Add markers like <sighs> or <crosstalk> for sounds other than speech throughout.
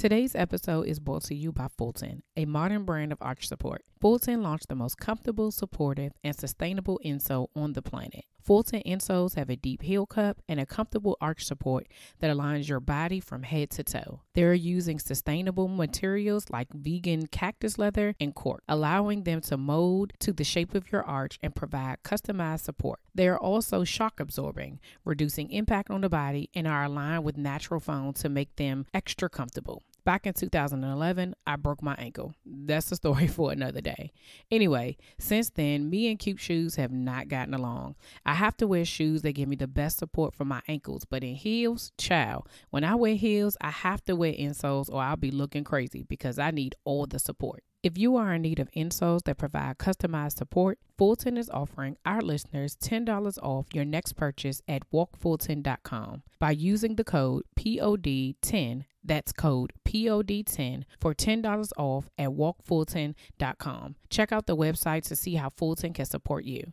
Today's episode is brought to you by Fulton, a modern brand of arch support. Fulton launched the most comfortable, supportive, and sustainable insole on the planet. Fulton insoles have a deep heel cup and a comfortable arch support that aligns your body from head to toe. They're using sustainable materials like vegan cactus leather and cork, allowing them to mold to the shape of your arch and provide customized support. They are also shock absorbing, reducing impact on the body, and are aligned with natural foam to make them extra comfortable. Back in 2011, I broke my ankle. That's a <laughs> story for another day. Anyway, since then, me and Cute Shoes have not gotten along. I have to wear shoes that give me the best support for my ankles, but in heels, chow. When I wear heels, I have to wear insoles or I'll be looking crazy because I need all the support. If you are in need of insoles that provide customized support, Fulton is offering our listeners $10 off your next purchase at walkfulton.com by using the code POD10. That's code POD10 for $10 off at walkfulton.com. Check out the website to see how Fulton can support you.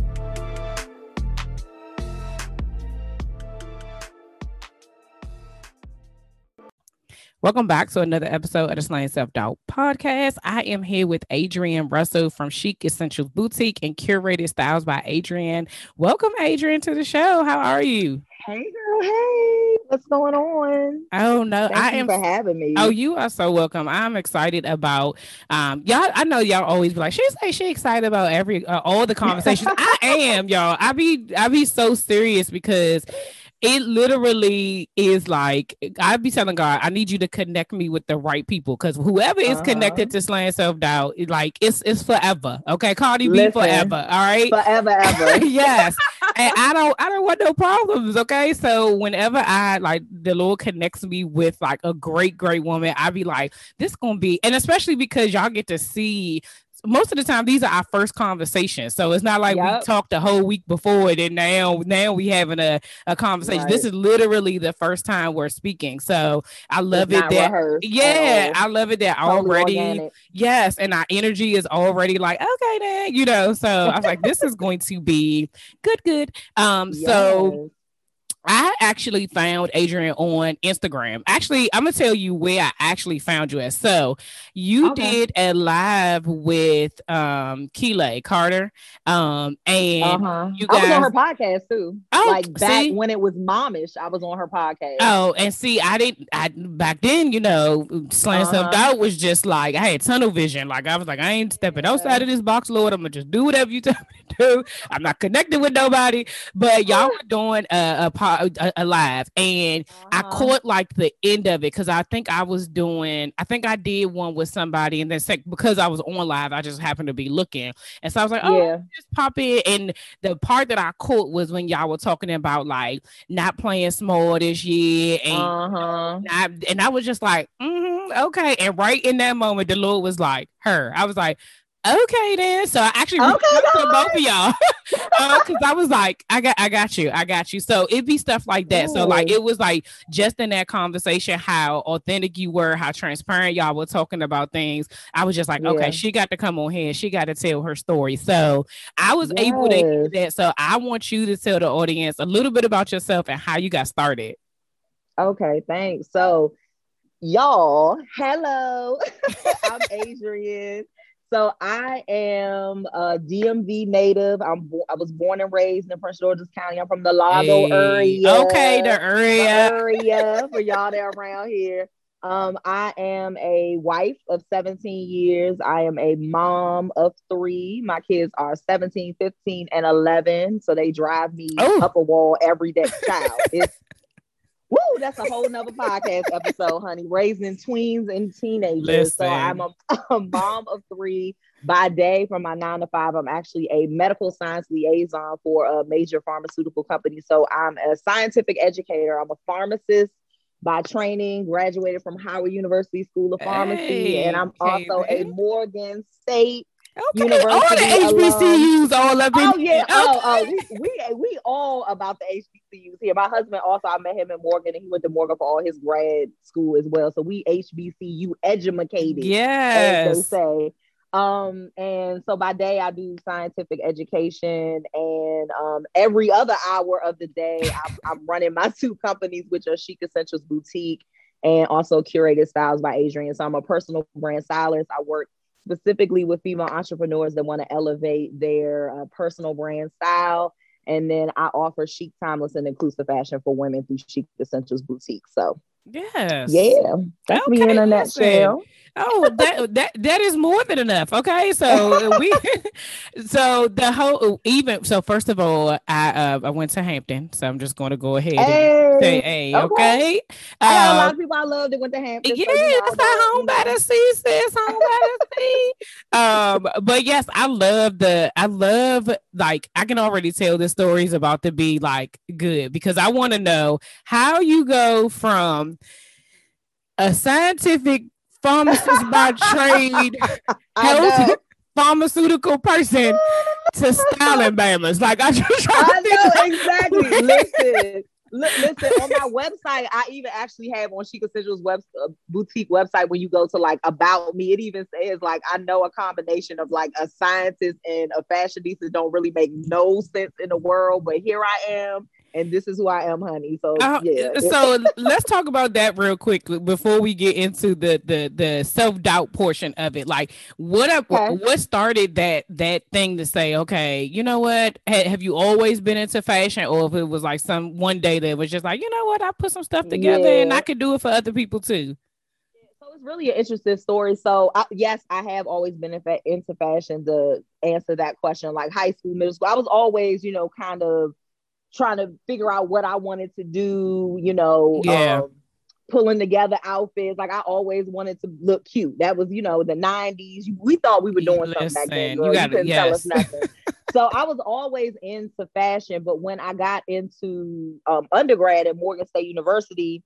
Welcome back to another episode of the Slaying Self Doubt podcast. I am here with Adrienne Russell from Chic Essentials Boutique and Curated Styles by Adrienne. Welcome, Adrienne, to the show. How are you? Hey, girl. Hey, what's going on? Oh no, Thank I you am for having me. Oh, you are so welcome. I'm excited about um y'all. I know y'all always be like, she's like she excited about every uh, all the conversations. <laughs> I am, y'all. I be I be so serious because it literally is like I'd be telling God, I need you to connect me with the right people because whoever is Uh-huh. connected to slaying self doubt, like it's it's forever. Okay, Cardi B Listen. forever. All right. forever, ever. <laughs> yes and i don't i don't want no problems okay so whenever i like the lord connects me with like a great great woman I'd be like this gonna be and especially because y'all get to see most of the time these are our first conversations so it's not like we talked the whole week before it and now now we having a, a conversation this is literally the first time we're speaking so i love It's it that yeah i love it that Totally already organic. Yes, and our energy is already like, okay, then, you know. So I was like, this is <laughs> going to be good, good. Um, so Yes. I actually found Adrienne on Instagram. Actually, I'm gonna tell you where I actually found you at. So you Okay. did a live with um Keeley Carter. Um, and Uh-huh. you I was on her podcast too. Oh, like back see? when it was momish, I was on her podcast. Oh, and see, I didn't. I back then, you know, slaying Uh-huh. self doubt was just like I had tunnel vision. Like I was like, I ain't stepping Yeah. outside of this box, Lord. I'm gonna just do whatever you <laughs> tell me to do. I'm not connected with nobody. But y'all <laughs> were doing a a, po- a, a live, and I Uh-huh. caught like the end of it because I think I was doing. I think I did one with somebody, and then sec- because I was on live, I just happened to be looking, and so I was like, oh, Yeah. just pop in. And the part that I caught was when y'all were talking about like not playing small this year and Uh-huh. I, and I was just like, mhm, okay. And right in that moment, the Lord was like, her. I was like, okay, then. So I actually Okay, to both of y'all <laughs> uh, because I was like, I got, I got you, I got you. So it'd be stuff like that. So like, it was like just in that conversation, how authentic you were, how transparent y'all were talking about things. I was just like, okay, she got to come on here, she got to tell her story. So I was able to Yes. that. So I want you to tell the audience a little bit about yourself and how you got started. Okay, thanks. So, y'all, hello. <laughs> I'm <laughs> Adrienne. So I am a DMV native. I'm bo- I was born and raised in Prince George's County. I'm from the Largo Hey, area. Okay, the the area. area for y'all that are around here. Um, I am a wife of 17 years. I am a mom of three. My kids are 17, 15, and 11. So they drive me Oh. up a wall every day. Child, it's woo, that's a whole nother podcast episode, honey. Raising tweens and teenagers. So I'm a, <laughs> a mom of three by day from my nine to five. I'm actually a medical science liaison for a major pharmaceutical company. So I'm a scientific educator. I'm a pharmacist by training, graduated from Howard University School of Pharmacy, Hey, and I'm also a. Morgan State. Okay, University all the HBCUs all up in Oh yeah, here. oh oh, we, we we all about the HBCUs here. My husband also, I met him in Morgan, and he went to Morgan for all his grad school as well. So we HBCU educated, as they say. Um, and so by day I do scientific education, and um, every other hour of the day I'm, I'm running my <laughs> two companies, which are Chic Essentials Boutique and also Curated Styles by Adrienne. So I'm a personal brand stylist. I work specifically with female entrepreneurs that want to elevate their uh, personal brand style. And then I offer chic, timeless, and inclusive fashion for women through Chic Essentials Boutique. So Yes. yeah, that's me Okay, in a nutshell. Oh, that that that is more than enough. Okay, so <laughs> we, so the whole even so. First of all, I uh, I went to Hampton, so I'm just going to go ahead and Hey, say, hey, okay. okay. I got a lot Uh, of people I love that went to Hampton. yeah, so, you know, it's not I- home by the sea, sis. Home by the sea. Um, but yes, I love the. I love like I can already tell the stories about to be like good because I want to know how you go from a scientific pharmacist by <laughs> trade health pharmaceutical person to styling bammers. Like I just I know exactly. Listen, li- listen. On my website, I even actually have on Chic Essentials web uh, boutique website. When you go to like about me, it even says like I know a combination of like a scientist and a fashionista don't really make no sense in the world, but here I am, and this is who I am, honey. So Uh, yeah. <laughs> so let's talk about that real quick before we get into the the the self doubt portion of it. Like, what up? Okay. What started that that thing to say, okay, you know what? Ha- have you always been into fashion, or if it was like some one day that was just like, you know what? I put some stuff together and I could do it for other people too. So it's really an interesting story. So I, yes, I have always been in fa- into fashion. To answer that question, like high school, middle school, I was always, you know, kind of trying to figure out what I wanted to do. You know, Yeah. um, pulling together outfits. Like I always wanted to look cute. That was, you know, the '90s. We thought we were doing something back then. Girl. you You, gotta- couldn't tell us nothing. <laughs> so I was always into fashion, but when I got into um, undergrad at Morgan State University,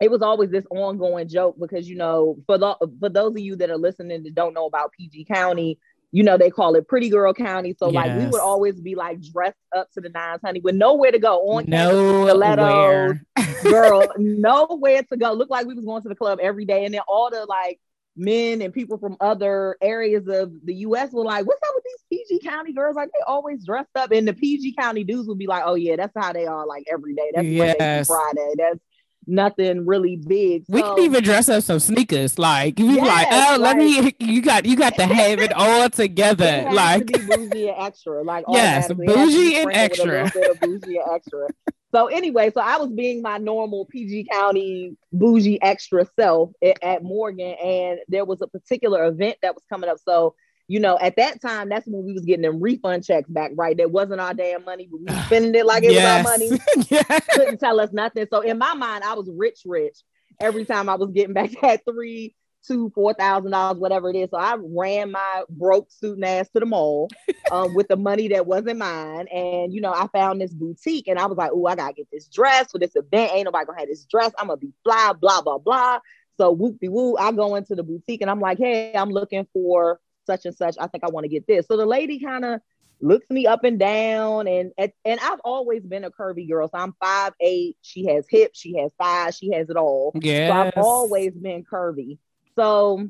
it was always this ongoing joke because you know, for the for those of you that are listening that don't know about PG County, you know they call it Pretty Girl County. So like we would always be like dressed up to the nines, honey, with nowhere to go on campus, Nowhere. girl, nowhere to go. Looked like we was going to the club every day, and then all the like men and people from other areas of the U.S. were like, "What's up with these PG County girls? Like they always dressed up." And the PG County dudes would be like, "Oh yeah, that's how they are. Like every day. That's Yes. Friday. That's nothing really big." We can even dress up some sneakers. Like you be like, Yes, oh, let me. <laughs> You got you got to have it all <laughs> It together. has Like to bougie and extra, like <laughs> Yes, automatically. It has to be bougie and extra. A little bit of bougie and extra. So anyway, so I was being my normal PG County bougie extra self at, at Morgan, and there was a particular event that was coming up. So you know, at that time, that's when we was getting them refund checks back. Right, that wasn't our damn money, but we was <sighs> spending it like it yes. was our money. <laughs> yes. Couldn't tell us nothing. So in my mind, I was rich, rich. Every time I was getting back <laughs> that three, two, four thousand dollars, whatever it is. So I ran my broke student ass to the mall um, with the money that wasn't mine. And you know, I found this boutique and I was like, oh, I gotta get this dress for this event. Ain't nobody gonna have this dress. I'm gonna be fly, blah, blah, blah. So whoop de woo, I go into the boutique and I'm like, hey, I'm looking for such and such. I think I want to get this. So the lady kind of looks me up and down and and I've always been a curvy girl. So I'm five eight. She has hips, she has thighs, she has it all. Yes. So I've always been curvy. So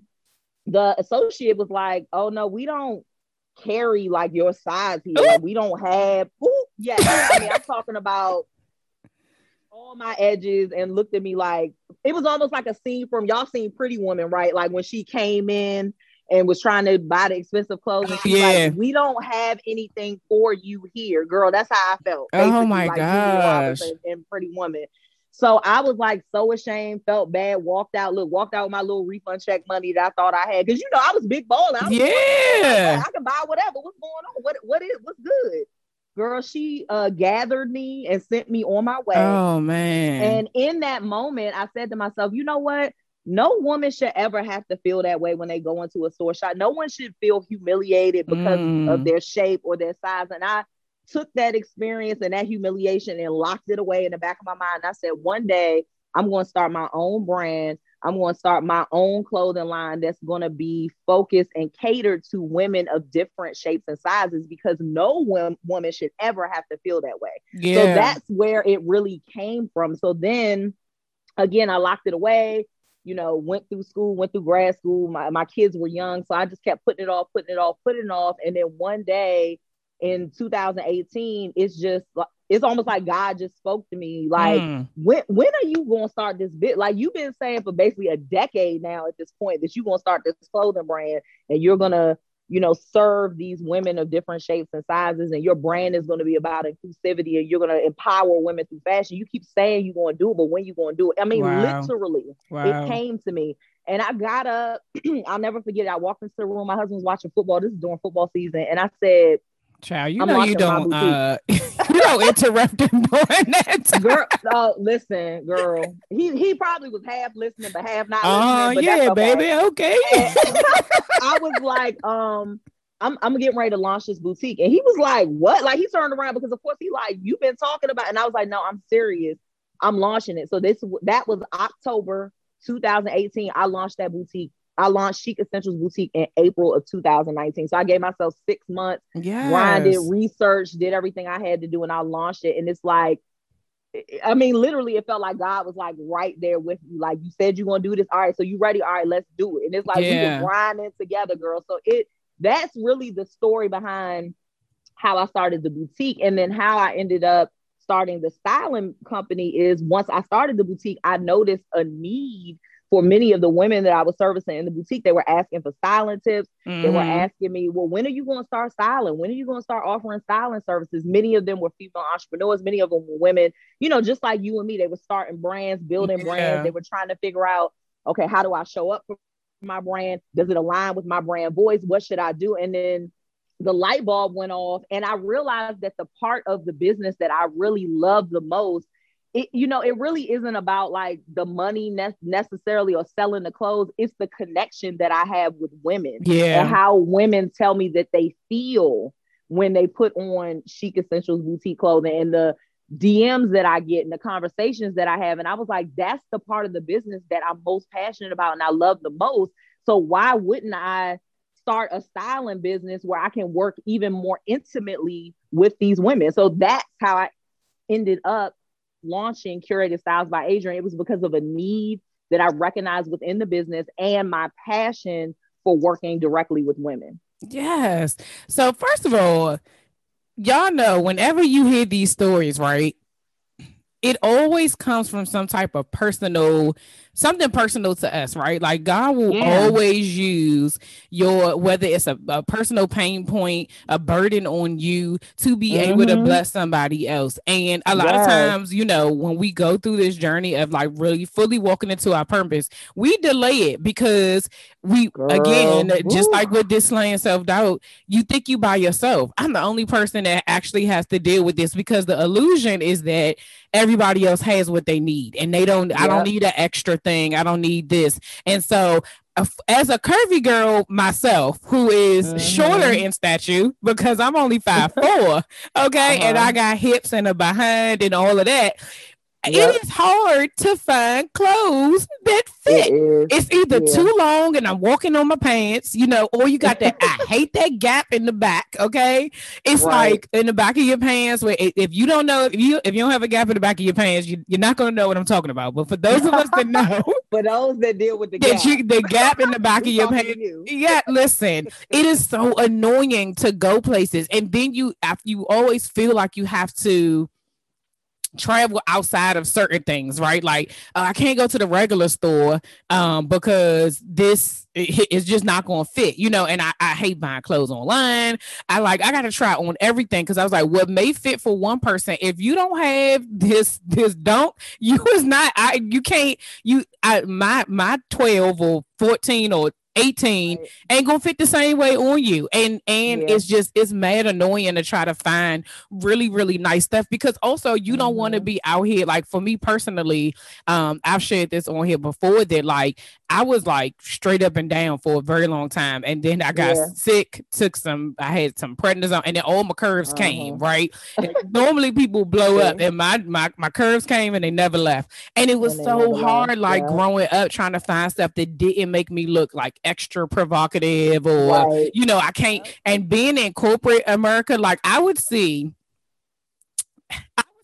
the associate was like, "Oh no, we don't carry like your size here. Like, we don't have." <laughs> Ooh, yeah, I mean, I'm talking about all my edges, and looked at me like it was almost like a scene from y'all seen Pretty Woman, right? Like when she came in and was trying to buy the expensive clothes, and she's Yeah. like, "We don't have anything for you here, girl." That's how I felt. Oh my like gosh. and- and Pretty Woman. So I was like so ashamed, felt bad, walked out. Look, walked out with my little refund check money that I thought I had. Cause you know, I was big balling. I was Yeah. I can buy whatever. What's going on? What what is what's good? Girl, she uh gathered me and sent me on my way. Oh man. And in that moment, I said to myself, you know what? No woman should ever have to feel that way when they go into a store shop. No one should feel humiliated because Mm. of their shape or their size. And I took that experience and that humiliation and locked it away in the back of my mind. I said, one day I'm going to start my own brand. I'm going to start my own clothing line that's going to be focused and catered to women of different shapes and sizes because no woman should ever have to feel that way. Yeah. So that's where it really came from. So then again, I locked it away, you know, went through school, went through grad school. My, my kids were young. So I just kept putting it off, putting it off, putting it off. And then one day in 2018, it's just like, it's almost like God just spoke to me. Like, mm. when when are you gonna start this bit? Like you've been saying for basically a decade now at this point that you're gonna start this clothing brand and you're gonna you know, serve these women of different shapes and sizes, and your brand is going to be about inclusivity, and you're going to empower women through fashion. You keep saying you're going to do it, but when you going to do it? I mean, wow. literally, wow. it came to me, and I got up. <clears throat> I'll never forget. It. I walked into the room. My husband was watching football. This is during football season, and I said, Child, you I'm know you don't uh <laughs> you don't interrupt him <laughs> during that. Girl, uh, listen, girl. He he probably was half listening, but half not Oh yeah, okay. baby. Okay. <laughs> I was like, um, I'm I'm getting ready to launch this boutique. And he was like, What? Like he turned around because of course he like, you've been talking about, and I was like, No, I'm serious. I'm launching it. So this that was October 2018. I launched that boutique I launched Chic Essentials Boutique in April of 2019. So I gave myself six months, yes. grinded, research, did everything I had to do, and I launched it. And it's like, I mean, literally, it felt like God was like right there with you. Like you said, you're gonna do this. All right, so you ready? All right, let's do it. And it's like yeah. we were grinding together, girl. So it that's really the story behind how I started the boutique, and then how I ended up starting the styling company. Is once I started the boutique, I noticed a need for many of the women that I was servicing in the boutique, they were asking for styling tips. Mm-hmm. They were mm-hmm. asking me, well, when are you going to start styling? When are you going to start offering styling services? Many of them were female entrepreneurs. Many of them were women, you know, just like you and me. They were starting brands, building yeah. brands. They were trying to figure out, okay, how do I show up for my brand? Does it align with my brand voice? What should I do? And then the light bulb went off and I realized that the part of the business that I really love the most it, you know, it really isn't about like the money ne- necessarily or selling the clothes. It's the connection that I have with women. Yeah. And how women tell me that they feel when they put on chic essentials boutique clothing and the DMs that I get and the conversations that I have. And I was like, that's the part of the business that I'm most passionate about and I love the most. So why wouldn't I start a styling business where I can work even more intimately with these women? So that's how I ended up launching Curated Styles by Adrienne, it was because of a need that I recognized within the business and my passion for working directly with women. Yes. So, first of all, y'all know whenever you hear these stories, right? It always comes from some type of personal something personal to us, right? Like God will yeah. always use your whether it's a, a, personal pain point, a burden on you to be mm-hmm. able to mm-hmm. bless somebody else. And a lot yes. of times, you know, when we go through this journey of like really fully walking into our purpose, we delay it because we Girl. again, Ooh. just like with this slaying self-doubt, you think you by yourself. I'm the only person that actually has to deal with this because the illusion is that everybody else has what they need and they don't. I don't need an extra thing. I don't need this. And so as a curvy girl myself who is mm-hmm. shorter in stature because I'm only five <laughs> four, okay, uh-huh. and I got hips and a behind and all of that. Yep. It is hard to find clothes that fit. It it's either yeah. too long and I'm walking on my pants, you know, or you got that. I <laughs> hate that gap in the back. Okay, it's right. like in the back of your pants. Where if you don't know if you if you don't have a gap in the back of your pants, you, are not going to know what I'm talking about. But for those of us that <laughs> know, for those that deal with the gap, you, the gap in the <laughs> back of your pants, yeah. Listen, it is so annoying to go places, and then you after you always feel like you have to travel outside of certain things, right? Like uh, I can't go to the regular store um, because this is just not going to fit, you know. And I, I hate buying clothes online. I like I got to try on everything because I was like, what may fit for one person, if you don't have this, this don't <laughs> you is not. I you can't you I my my twelve or 14 or 18 right. ain't gonna fit the same way on you and and yeah. it's just it's mad annoying to try to find really really nice stuff because also you mm-hmm. don't want to be out here like for me personally um i've shared this on here before that like i was like straight up and down for a very long time and then i got yeah. sick took some i had some prednisone and then all my curves uh-huh. came right <laughs> normally people blow up and my, my my curves came and they never left and it was so hard left. like yeah. growing up trying to find stuff that didn't make me look like extra provocative or right. you know i can't and being in corporate america like i would see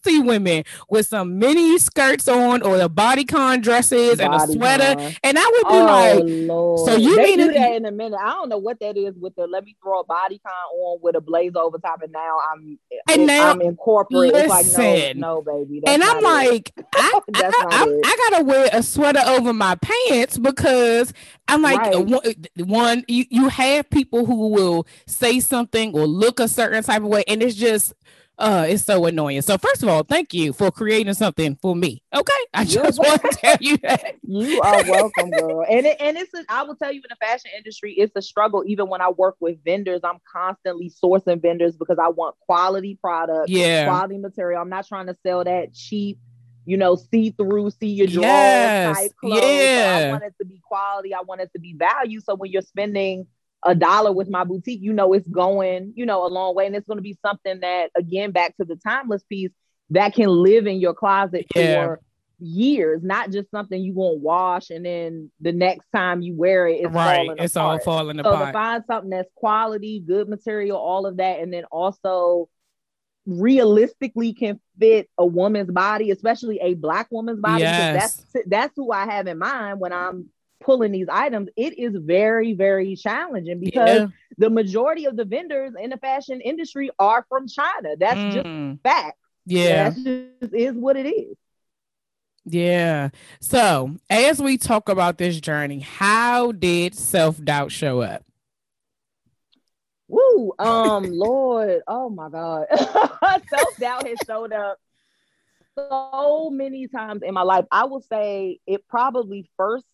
Women with some mini skirts on or the bodycon dresses and a sweater, and I would be oh, like, Lord. "So you they mean do that in a minute? I don't know what that is with the let me throw a bodycon on with a blazer over top, and now I'm and it, now I'm in corporate. Listen, it's like no, no, baby. and I'm like, I, <laughs> I, I, I, gotta wear a sweater over my pants because I'm like, right. one, one you, you have people who will say something or look a certain type of way, and it's just uh, it's so annoying. So first of all, thank you for creating something for me. Okay, I just want to tell you that you are welcome, girl. And it, and it's a, I will tell you in the fashion industry, it's a struggle. Even when I work with vendors, I'm constantly sourcing vendors because I want quality product, yeah, quality material. I'm not trying to sell that cheap you know, see through, see your drawers yes. type clothes. Yeah. So I want it to be quality. I want it to be value. So when you're spending a dollar with my boutique, you know, it's going, you know, a long way. And it's going to be something that, again, back to the timeless piece, that can live in your closet yeah. for years, not just something you won't wash and then the next time you wear it, it's right. it's apart. all falling apart. So to find something that's quality, good material, all of that, and then also realistically can fit a woman's body, especially a black woman's body. Yes. That's that's who I have in mind when I'm pulling these items, it is very, very challenging because yeah. the majority of the vendors in the fashion industry are from China. That's mm. just fact. Yeah. That just is what it is. Yeah. So, as we talk about this journey, how did self doubt show up? Woo, um, <laughs> Lord, oh my God, <laughs> self doubt has showed up so many times in my life. I will say it probably first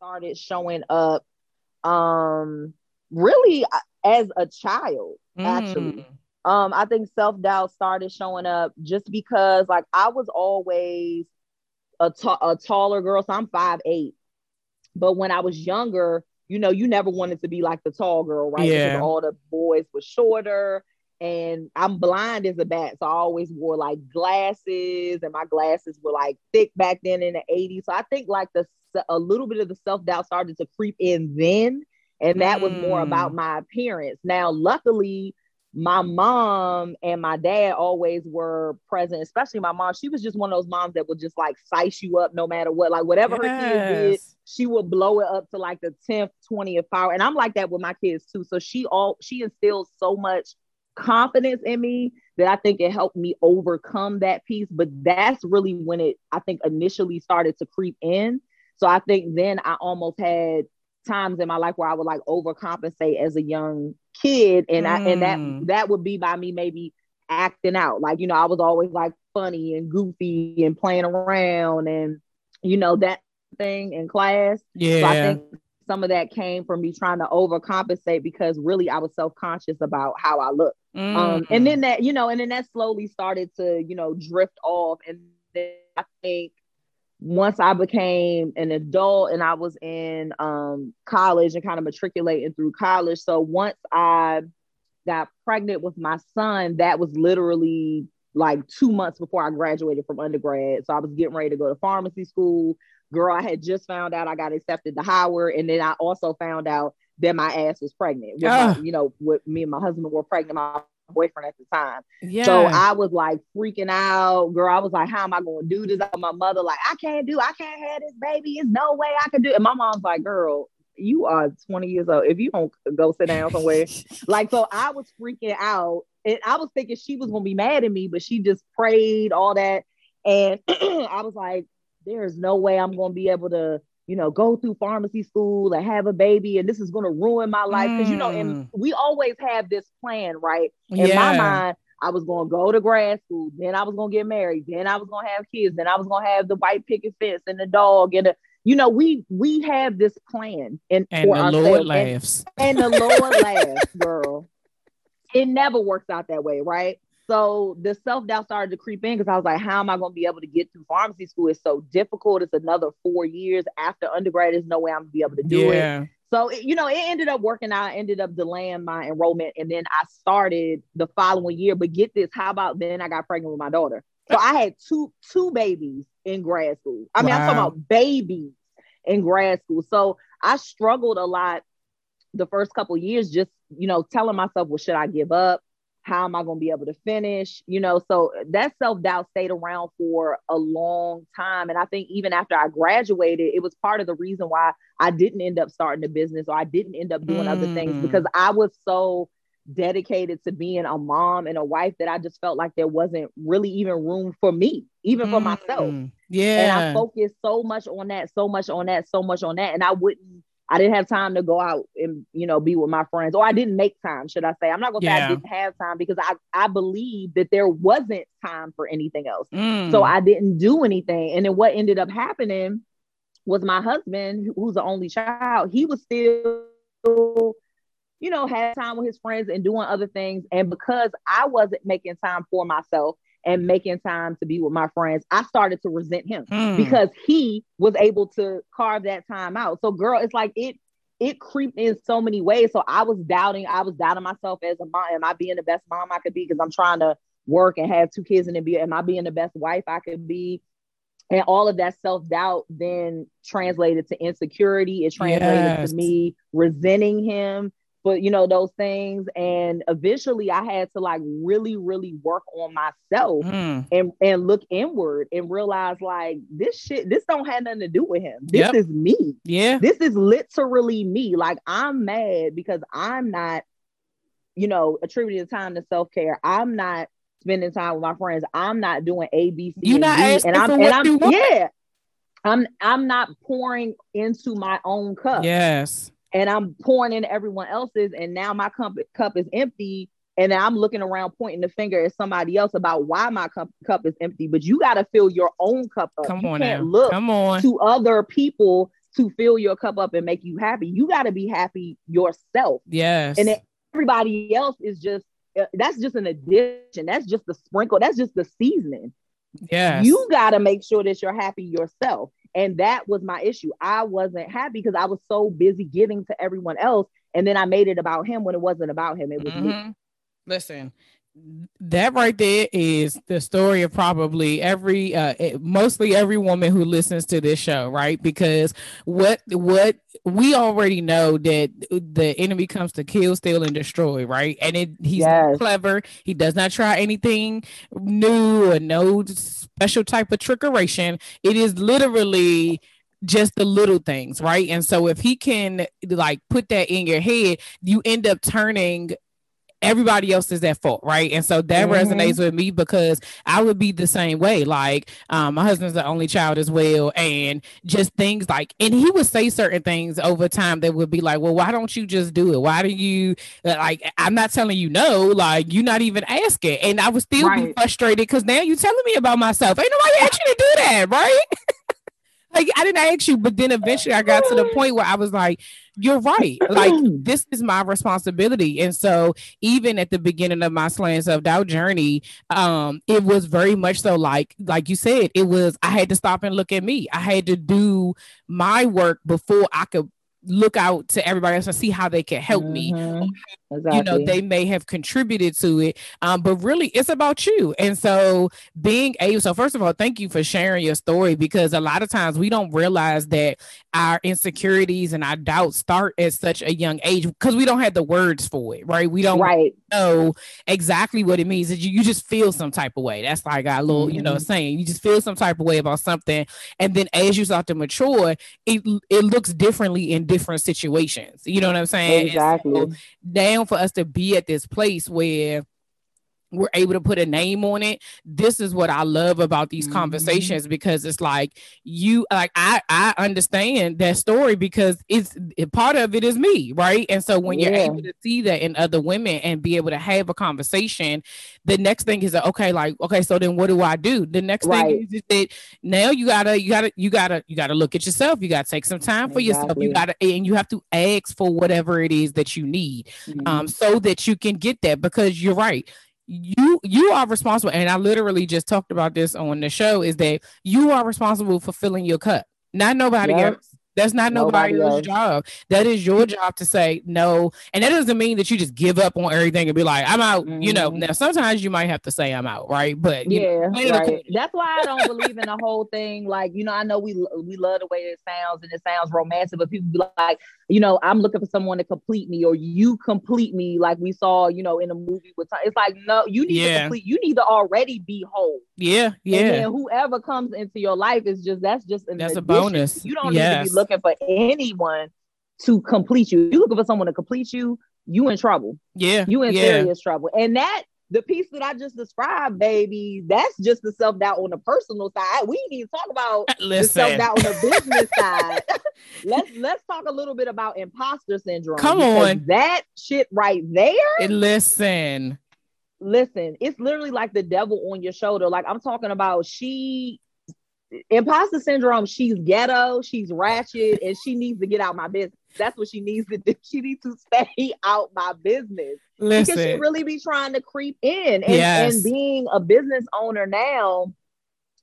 started showing up um really uh, as a child mm. actually um i think self-doubt started showing up just because like i was always a, t- a taller girl so i'm five eight but when i was younger you know you never wanted to be like the tall girl right yeah. because all the boys were shorter and I'm blind as a bat. So I always wore like glasses, and my glasses were like thick back then in the 80s. So I think like the a little bit of the self doubt started to creep in then. And that mm. was more about mm. my appearance. Now, luckily, my mom and my dad always were present, especially my mom. She was just one of those moms that would just like size you up no matter what. Like whatever yes. her kids did, she would blow it up to like the 10th, 20th power. And I'm like that with my kids too. So she all she instills so much confidence in me that I think it helped me overcome that piece. But that's really when it I think initially started to creep in. So I think then I almost had times in my life where I would like overcompensate as a young kid, and mm. I and that mm. that would be by me maybe acting out. Like you know, I was always like funny and goofy and playing around, and you know that thing in class. Yeah, so I think some of that came from me trying to overcompensate because really I was self conscious about how I look. Mm. Um, and then that you know, and then that slowly started to you know drift off, and then I think once I became an adult and I was in um, college and kind of matriculating through college. So once I got pregnant with my son, that was literally like two months before I graduated from undergrad. So I was getting ready to go to pharmacy school. Girl, I had just found out I got accepted to Howard. And then I also found out that my ass was pregnant. My, you know, with me and my husband were pregnant. My boyfriend at the time. Yeah. So I was like freaking out, girl. I was like, how am I going to do this? My mother like, I can't do, I can't have this baby. There's no way I can do it. And my mom's like, girl, you are 20 years old. If you don't go sit down somewhere, <laughs> like, so I was freaking out, and I was thinking she was gonna be mad at me, but she just prayed all that, and <clears throat> I was like, there's no way I'm gonna be able to you know, go through pharmacy school and have a baby, and this is going to ruin my life. Because, mm. you know, and mm. we always have this plan, right? In yeah. my mind, I was going to go to grad school, then I was going to get married, then I was going to have kids, then I was going to have the white picket fence and the dog. And the, you know, we we have this plan and, and the Lord laughs. And, and the Lord laughs, girl. <laughs> It never works out that way, right? So the self doubt started to creep in because I was like, how am I going to be able to get through pharmacy school? It's so difficult. It's another four years after undergrad. There's no way I'm going to be able to do yeah. it. So, you know, it ended up working out. I ended up delaying my enrollment. And then I started the following year. But get this, how about then I got pregnant with my daughter? So I had two two babies in grad school. I mean, wow. I'm talking about babies in grad school. So I struggled a lot the first couple years, just you know, telling myself, well, should I give up? How am I going to be able to finish? You know, so that self doubt stayed around for a long time. And I think even after I graduated, it was part of the reason why I didn't end up starting a business or I didn't end up doing mm. other things mm. because I was so dedicated to being a mom and a wife that I just felt like there wasn't really even room for me, even mm. for myself. Yeah. And I focused so much on that, so much on that, so much on that. And I wouldn't I didn't have time to go out and you know be with my friends, or I didn't make time. Should I say? I'm not gonna yeah. say I didn't have time because I I believe that there wasn't time for anything else. Mm. So I didn't do anything. And then what ended up happening was my husband, who's the only child, he was still you know, had time with his friends and doing other things. And because I wasn't making time for myself, and making time to be with my friends, I started to resent him mm. because he was able to carve that time out. So, girl, it's like it it creeped in so many ways. So I was doubting, I was doubting myself as a mom. Am I being the best mom I could be? Because I'm trying to work and have two kids and then be am I being the best wife I could be? And all of that self-doubt then translated to insecurity. It translated yes. to me resenting him but you know those things. And eventually i had to like really really work on myself mm. and and look inward and realize like this shit this don't have nothing to do with him. This yep. is me. Yeah. This is literally me. Like i'm mad because i'm not you know attributing time to self-care. I'm not spending time with my friends. I'm not doing a b c you're not asking and i'm, for and I'm yeah. I'm i'm not pouring into my own cup. Yes and I'm pouring in everyone else's, and now my cup cup is empty. And then I'm looking around pointing the finger at somebody else about why my cup, cup is empty. But you got to fill your own cup up. Come you on can't now. look Come on. to other people to fill your cup up and make you happy. You got to be happy yourself. Yes. And everybody else is just uh, that's just an addition. That's just the sprinkle. That's just the seasoning. Yeah. You got to make sure that you're happy yourself. And that was my issue. I wasn't happy because I was so busy giving to everyone else. And then I made it about him when it wasn't about him. It was mm-hmm. me. Listen, that right there is the story of probably every uh eh, mostly every woman who listens to this show right because what what we already know that the enemy comes to kill steal and destroy right and it he's yes. clever he does not try anything new or no special type of trickeration it is literally just the little things, right? And so if he can like put that in your head, you end up turning everybody else is at fault, right? And so that mm-hmm. resonates with me because I would be the same way. Like, um, my husband's the only child as well, and just things like, and he would say certain things over time that would be like, well, why don't you just do it? Why do you like? I'm not telling you no, like you're not even asking, and I would still right. be frustrated because now you're telling me about myself. Ain't nobody asked you to do that, right? <laughs> like I didn't ask you, but then eventually I got to the point where I was like, you're right. Like this is my responsibility. And so even at the beginning of my slaying self doubt journey, um, it was very much so like, like you said, it was I had to stop and look at me. I had to do my work before I could look out to everybody else and see how they can help mm-hmm. me. Exactly. You know, they may have contributed to it, um, but really it's about you. And so being able, so first of all, thank you for sharing your story because a lot of times we don't realize that our insecurities and our doubts start at such a young age because we don't have the words for it, right? We don't right. know exactly what it means. You, you just feel some type of way. That's like a little, mm-hmm. you know, mm-hmm. saying you just feel some type of way about something. And then as you start to mature, it it looks differently in different situations. You know what I'm saying? Exactly. So now for us to be at this place where we're able to put a name on it this is what i love about these mm-hmm. conversations because it's like you like i i understand that story because it's part of it is me right and so when yeah. you're able to see that in other women and be able to have a conversation the next thing is okay like okay so then what do i do the next right. thing is, is, that now you gotta you gotta you gotta you gotta look at yourself you gotta take some time for exactly. yourself you gotta and you have to ask for whatever it is that you need um, mm-hmm. um so that you can get that because you're right you you are responsible and i literally just talked about this on the show is that you are responsible for filling your cup not nobody yep. else that's not nobody, nobody else's job. That is your job to say no. And that doesn't mean that you just give up on everything and be like, I'm out. Mm-hmm. You know, mm-hmm. now sometimes you might have to say I'm out, right? But yeah, know, right. that's why I don't believe in the whole thing. Like, you know, I know we we love the way it sounds and it sounds romantic, but people be like, you know, I'm looking for someone to complete me or you complete me, like we saw, you know, in a movie with time. It's like, no, you need yeah. to complete, you need to already be whole. Yeah, yeah. And whoever comes into your life is just that's just an that's addition. a bonus. You don't yes. need to be looking for anyone to complete you. You looking for someone to complete you, you in trouble. Yeah. You in yeah. serious trouble. And that the piece that I just described, baby, that's just the self doubt on the personal side. We need to talk about <laughs> the self doubt on the business <laughs> side. <laughs> let's let's talk a little bit about imposter syndrome. Come on, that shit right there. listen, listen, it's literally like the devil on your shoulder. Like I'm talking about, she imposter syndrome. She's ghetto, she's ratchet, and she needs to get out my business. That's what she needs to do. <laughs> She needs to stay out my business Listen. because she really be trying to creep in. And, yes. and being a business owner now,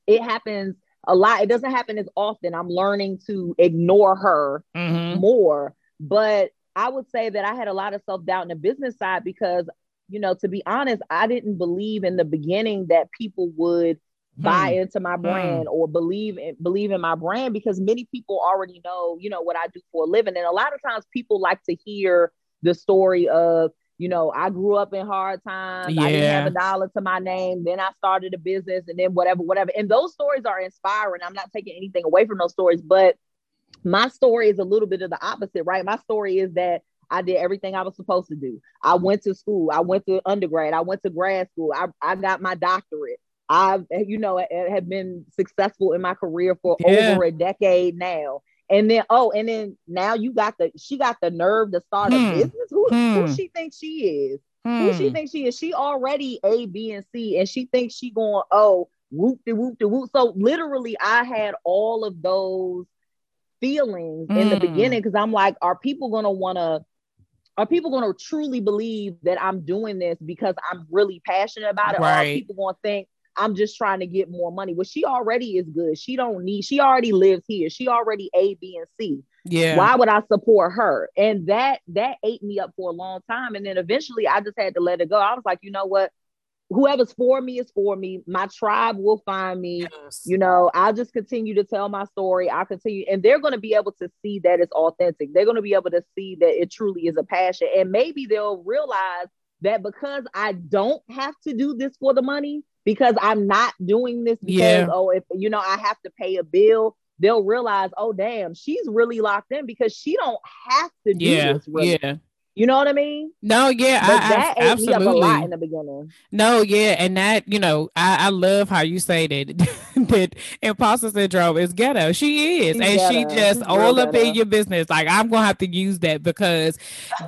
it happens a lot. It doesn't happen as often. I'm learning to ignore her mm-hmm. more. But I would say that I had a lot of self doubt in the business side because, you know, to be honest, I didn't believe in the beginning that people would buy hmm. into my hmm. brand hmm. or believe in believe in my brand because many people already know you know what I do for a living and a lot of times people like to hear the story of you know I grew up in hard times yeah. I didn't have a dollar to my name then I started a business and then whatever whatever and those stories are inspiring I'm not taking anything away from those stories but my story is a little bit of the opposite right my story is that I did everything I was supposed to do. I went to school. I went to undergrad. I went to grad school. I, I got my doctorate. I've, you know, have been successful in my career for yeah. over a decade now. And then, oh, and then now you got the, she got the nerve to start hmm. a business. Who, hmm. who she thinks she is? Hmm. Who she thinks she is? She already A, B, and C, and she thinks she going, oh, whoop de whoop de whoop. So literally, I had all of those feelings in the hmm. beginning because I'm like, are people gonna want to are people going to truly believe that I'm doing this because I'm really passionate about it? Right. Or are people going to think I'm just trying to get more money. Well, she already is good. She don't need, she already lives here. She already A, B, and C. Yeah. Why would I support her? And that that ate me up for a long time. And then eventually I just had to let it go. I was like, you know what? Whoever's for me is for me. My tribe will find me. Yes. You know, I'll just continue to tell my story. I'll continue, and they're going to be able to see that it's authentic. They're going to be able to see that it truly is a passion. And maybe they'll realize that because I don't have to do this for the money, because I'm not doing this because yeah. oh if you know I have to pay a bill they'll realize oh damn she's really locked in because she don't have to do yeah. this really. yeah you know what I mean? No, yeah, but I, that I, absolutely. Me up a lot in the beginning. No, yeah, and that you know, I, I love how you say that <laughs> that imposter syndrome is ghetto. She is, and ghetto. she just She's all up ghetto. in your business. Like I'm gonna have to use that because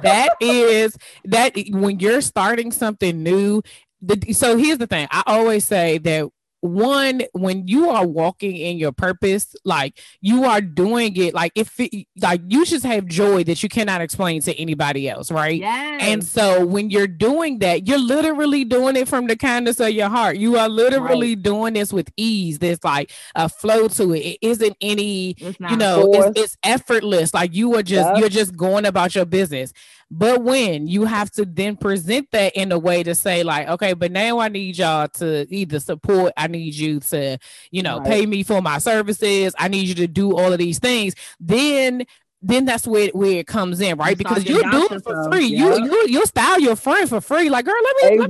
that is that when you're starting something new the, so here's the thing. I always say that one when you are walking in your purpose like you are doing it like if it, like you just have joy that you cannot explain to anybody else right? Yes. and so when you're doing that you're literally doing it from the kindness of your heart. You are literally right. doing this with ease. There's like a flow to it. It isn't any you know it's, it's, effortless. Like you are just yep. you're just going about your business but when you have to then present that in a way to say, like, okay, but now I need y'all to either support, I need you to, you know, right. pay me for my services, I need you to do all of these things, then then that's where, where it comes in, right? because you do it for free. Yeah. You you you style your friend for free. Like, girl, let me, exactly.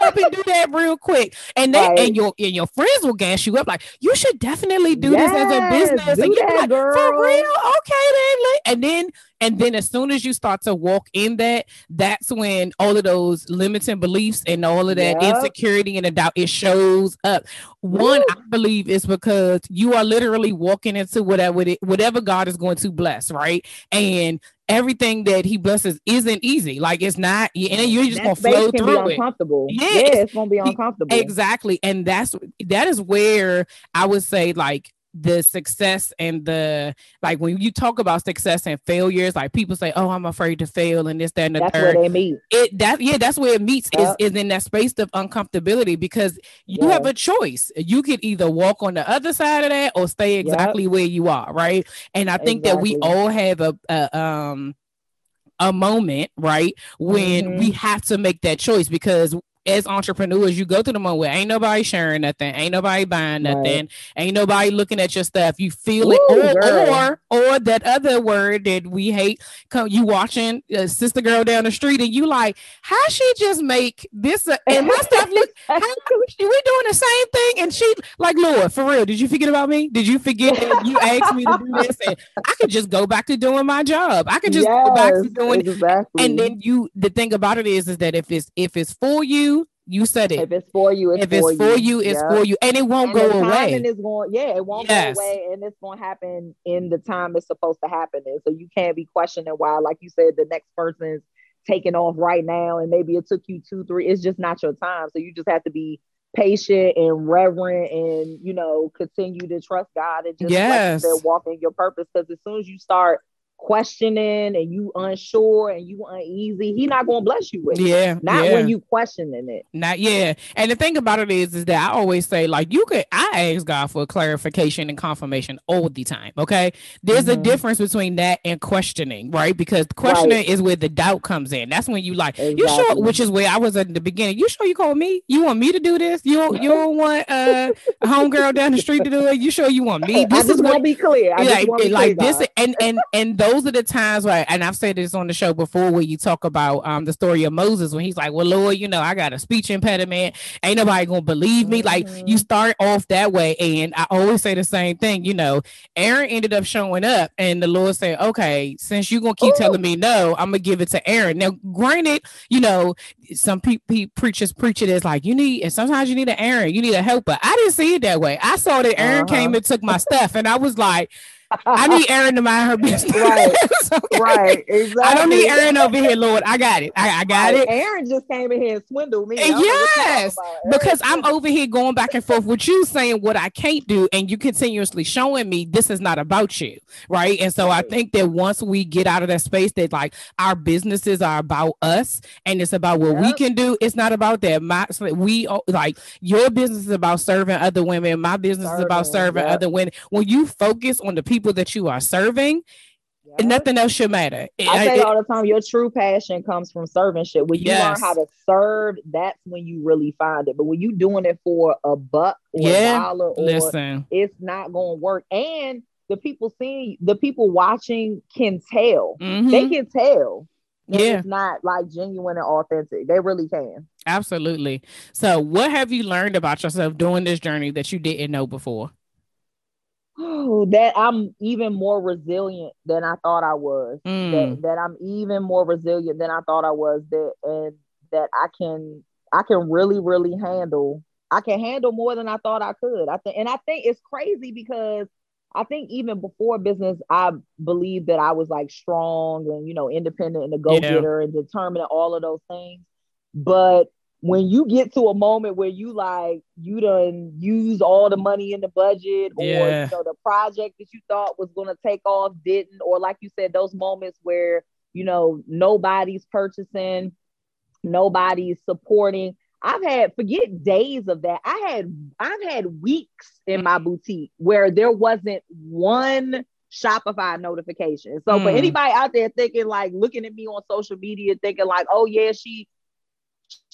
let me up and do that real quick. And they right. and your and your friends will gas you up like you should definitely do yes, this as a business. And you that, like, girl. for real, okay then. And then And then as soon as you start to walk in that, that's when all of those limiting beliefs and all of that yep. insecurity and the doubt it shows up. One, Woo. I believe is because you are literally walking into whatever whatever God is going to bless, right? And everything that he blesses isn't easy. Like it's not, and you're just gonna flow through it. Uncomfortable. Yeah, yeah, it's gonna be uncomfortable. Exactly, and that's that is where I would say like the success and the like when you talk about success and failures, like people say, "Oh, I'm afraid to fail," and this, that, and the that's third. Where they meet. It that yeah, that's where it meets yep. is, is in that space of uncomfortability because you yes. have a choice. You could either walk on the other side of that or stay exactly yep. where you are, right? And I think exactly. that we all have a, a um a moment, right, when mm-hmm. we have to make that choice because as entrepreneurs, you go through the moment where ain't nobody sharing nothing, ain't nobody buying nothing, right. ain't nobody looking at your stuff. You feel Ooh, it, or, or, or that other word that we hate. Come, you watching a sister girl down the street, and you like, how she just make this? A, and my stuff look, <laughs> how, we doing the same thing, and she like, Lord, for real, did you forget about me? Did you forget that you asked me to do this? And I could just go back to doing my job. I could just yes, go back to doing, exactly. and then you. The thing about it is, is that if it's if it's for you you said it. If it's for you, it's if it's for you, it's for you, and it won't and go away. And it's going, yeah, it won't yes. go away, and it's going to happen in the time it's supposed to happen in. So you can't be questioning why, like you said, the next person's taking off right now, and maybe it took you two, three. It's just not your time. So you just have to be patient and reverent, and you know, continue to trust God and just yes. walk in your purpose. Because as soon as you start questioning and you unsure and you uneasy, he not gonna bless you with yeah, it. Not yeah. when you questioning it. Not yeah. And the thing about it is, is that I always say, like, you could I ask God for clarification and confirmation all the time. Okay. There's mm-hmm. a difference between that and questioning, right? Because questioning right. is where the doubt comes in. That's when you like, exactly. you sure, which is where I was at the beginning. You sure you call me? You want me to do this? You don't you don't want uh, a homegirl down the street to do it? You sure you want me? <laughs> This I just want to be clear. I like, be like clear, this and and and those are the times where, and I've said this on the show before, where you talk about um the story of Moses when he's like, "Well, Lord, you know, I got a speech impediment. Ain't nobody gonna believe me." Mm-hmm. Like you mm-hmm. start off that way, and I always say the same thing. You know, Aaron ended up showing up, and the Lord said, "Okay, since you're gonna keep Ooh. telling me no, I'm gonna give it to Aaron." Now, granted, you know, some people preachers preach it as like you need, and sometimes you need an Aaron, you need a helper. I didn't see it that way. I saw that Aaron uh-huh. came and took my stuff, and I was like. I need <laughs> Aaron to mind her business. Right. <laughs> okay. Right. Exactly. I don't need Aaron over here, Lord. I got it. I, I got right. it. Aaron just came in here and swindled me. Yes. Because I'm over here going back and forth with you saying what I can't do, and you continuously showing me this is not about you. Right. And so right. I think that once we get out of that space, that like our businesses are about us and it's about what yep. we can do. It's not about that. My we oh, like your business is about serving other women. My business serving, is about serving yep. other women. When you focus on the people people that you are serving, yeah. nothing else should matter. I say it, all the time, your true passion comes from serving shit. When you yes. learn how to serve, that's when you really find it. But when you doing it for a buck or yeah. a dollar, or Listen. it's not going to work. And the people seeing, the people watching can tell. Mm-hmm. They can tell. Yeah, it's not like genuine and authentic. They really can. Absolutely. So, what have you learned about yourself doing this journey that you didn't know before? Oh, that I'm even more resilient than I thought I was. Mm. That, that I'm even more resilient than I thought I was. That and that I can I can really really handle. I can handle more than I thought I could. I think, and I think it's crazy because I think even before business, I believed that I was like strong and you know independent and a go getter yeah. and determined and all of those things. But when you get to a moment where you like you done use all the money in the budget or yeah. you know the project that you thought was going to take off didn't or like you said those moments where you know nobody's purchasing nobody's supporting i've had forget days of that i had i've had weeks in my boutique where there wasn't one Shopify notification. So mm. for anybody out there thinking like looking at me on social media thinking like, oh yeah, she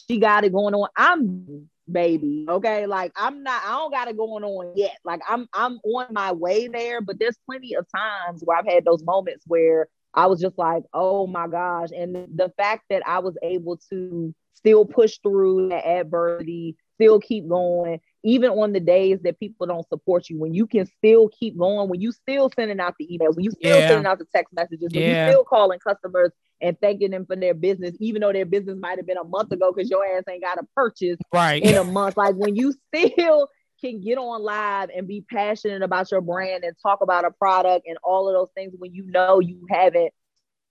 she got it going on. I'm baby. Okay. Like I'm not, I don't got it going on yet. Like I'm I'm on my way there, but there's plenty of times where I've had those moments where I was just like, oh my gosh. And the fact that I was able to still push through that adversity, still keep going, even on the days that people don't support you, when you can still keep going, when you still sending out the emails, when you still yeah. sending out the text messages, when yeah. you still calling customers and thanking them for their business, even though their business might have been a month ago because your ass ain't got a purchase right. in a <laughs> month. Like when you still can get on live and be passionate about your brand and talk about a product and all of those things when you know you haven't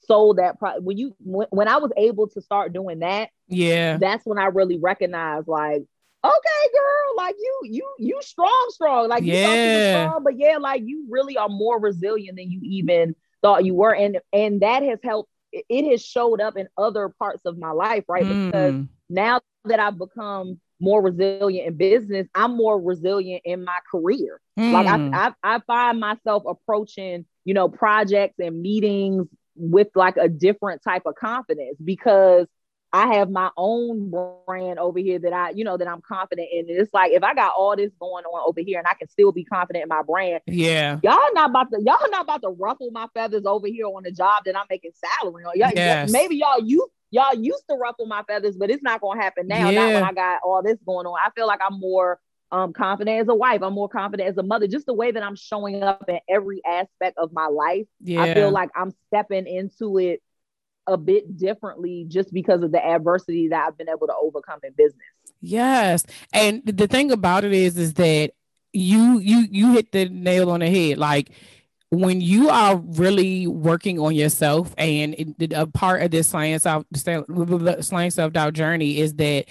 sold that product when you when, when I was able to start doing that yeah. that's when I really recognized like okay girl like you you you strong strong. Like you yeah. strong, but yeah like you really are more resilient than you even thought you were. And and that has helped it has showed up in other parts of my life right mm. because now that I've become more resilient in business, I'm more resilient in my career. Mm. Like I, hmm. I, I find myself approaching, you know, projects and meetings with like a different type of confidence because I have my own brand over here that I, you know, that I'm confident in. And it's like if I got all this going on over here and I can still be confident in my brand. Yeah. Y'all not about to y'all not about to ruffle my feathers over here on the job that I'm making salary on. Y'all, yes. maybe y'all you y'all used to ruffle my feathers, but it's not gonna happen now. Yeah. Not when I got all this going on. I feel like I'm more um, confident as a wife. I'm more confident as a mother. Just the way that I'm showing up in every aspect of my life. Yeah. I feel like I'm stepping into it a bit differently just because of the adversity that I've been able to overcome in business. Yes. And the thing about it is, is that you you you hit the nail on the head. Like when you are really working on yourself and a part of this slaying self slaying self doubt journey is that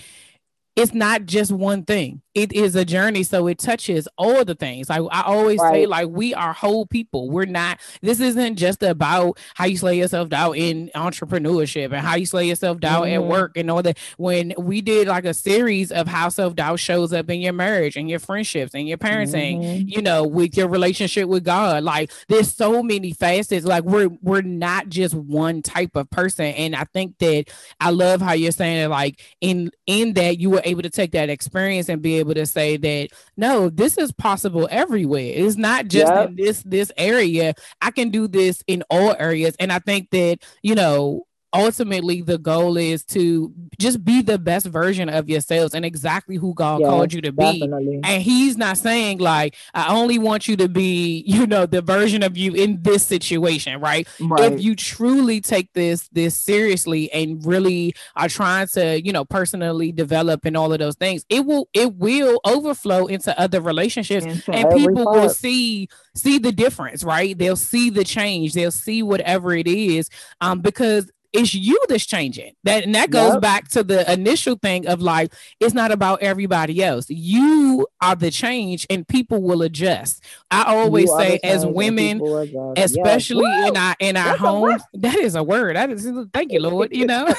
it's not just one thing. It is a journey so it touches all the things. Like i always right. say like we are whole people. We're not this isn't just about how you slay yourself down in entrepreneurship and how you slay yourself down mm-hmm. at work and all that. When we did like a series of how self-doubt shows up in your marriage and your friendships and your parenting mm-hmm. you know with your relationship with god. Like there's so many facets. Like we're we're not just one type of person. And i think that i love how you're saying it like in in that you were able to take that experience and be able to say that no, this is possible everywhere. It's not just yep. in this this area. I can do this in all areas. And I think that, you know, ultimately the goal is to just be the best version of yourselves and exactly who God yes, called you to be. Definitely. And he's not saying like I only want you to be, you know, the version of you in this situation, right? right? If you truly take this this seriously and really are trying to, you know, personally develop and all of those things, it will it will overflow into other relationships into and people part. will see see the difference, right? They'll see the change, they'll see whatever it is um because it's you that's changing. That and that goes yep. back to the initial thing of like it's not about everybody else. You are the change and people will adjust. I always you say as women, especially yes. in our in our that's homes, that is a word. That is thank you, Lord. You know, <laughs>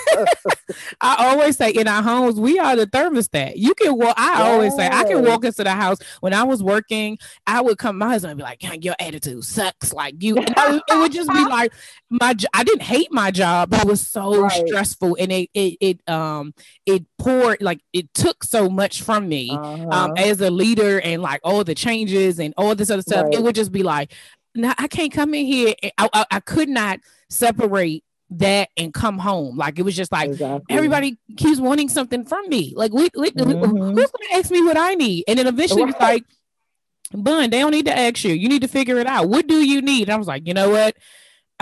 I always say in our homes, we are the thermostat. You can walk, I yes. always say I can walk into the house. When I was working, I would come my husband would be like, Your attitude sucks. Like you, I, it would just be <laughs> like my I didn't hate my job, it was so right. stressful and it it it um it poured like it took so much from me um, uh-huh. um as a leader and like all the changes and all this other stuff. Right. It would just be like, now I can't come in here. I, I, I could not separate that and come home. Like it was just like exactly. everybody keeps wanting something from me. Like we, we, mm-hmm. who's gonna ask me what I need? And then eventually right. it's like, Bun, they don't need to ask you. You need to figure it out. What do you need? And I was like, you know what?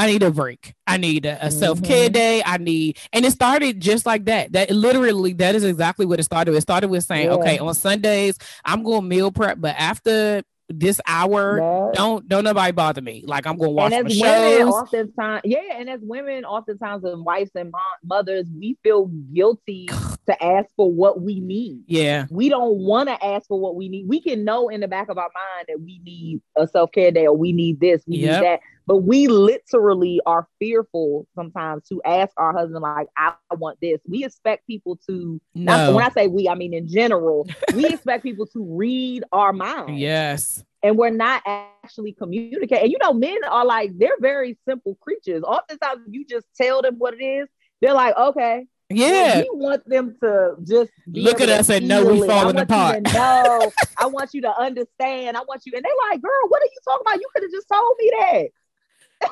I need a break. I need a, a mm-hmm. self care day. I need, and it started just like that. That literally, that is exactly what it started. It started with saying, yeah. okay, on Sundays I'm going meal prep, but after this hour, no. don't don't nobody bother me. Like I'm going to watch and as women, Oftentimes, yeah, and as women, oftentimes as wives and mothers, we feel guilty <sighs> to ask for what we need. Yeah, we don't want to ask for what we need. We can know in the back of our mind that we need a self care day or we need this, we yep. need that, but we literally are fearful sometimes to ask our husband, like, I want this. We expect people to, no. Not, when I say we, I mean in general, <laughs> we expect people to read our minds. Yes. And we're not actually communicating. And you know, men are like, they're very simple creatures. Oftentimes, you just tell them what it is, they're like, okay, yeah, we want them to just look at us and know we falling apart. No, <laughs> I want you to understand. I want you, and they're like, "Girl, what are you talking about? You could have just told me that."